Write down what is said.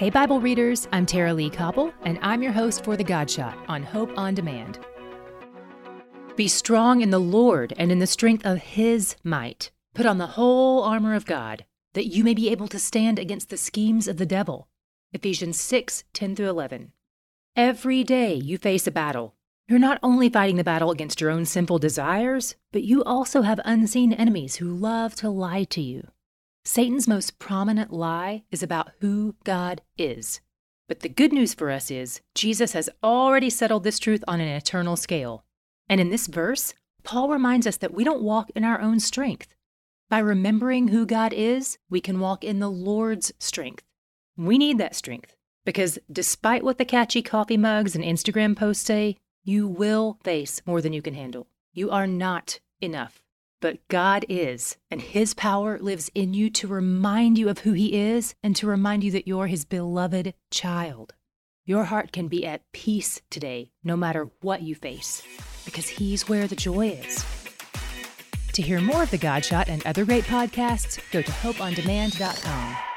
Hey, Bible readers, I'm Tara-Leigh Cobble, and I'm your host for The God Shot on Hope on Demand. Be strong in the Lord and in the strength of His might. Put on the whole armor of God, that you may be able to stand against the schemes of the devil. Ephesians 6 10 through 11. Every day you face a battle. You're not only fighting the battle against your own sinful desires, but you also have unseen enemies who love to lie to you. Satan's most prominent lie is about who God is. But the good news for us is Jesus has already settled this truth on an eternal scale. And in this verse, Paul reminds us that we don't walk in our own strength. By remembering who God is, we can walk in the Lord's strength. We need that strength because despite what the catchy coffee mugs and Instagram posts say, you will face more than you can handle. You are not enough. But God is, and His power lives in you to remind you of who He is and to remind you that you're His beloved child. Your heart can be at peace today, no matter what you face, because He's where the joy is. To hear more of The God Shot and other great podcasts, go to hopeondemand.com.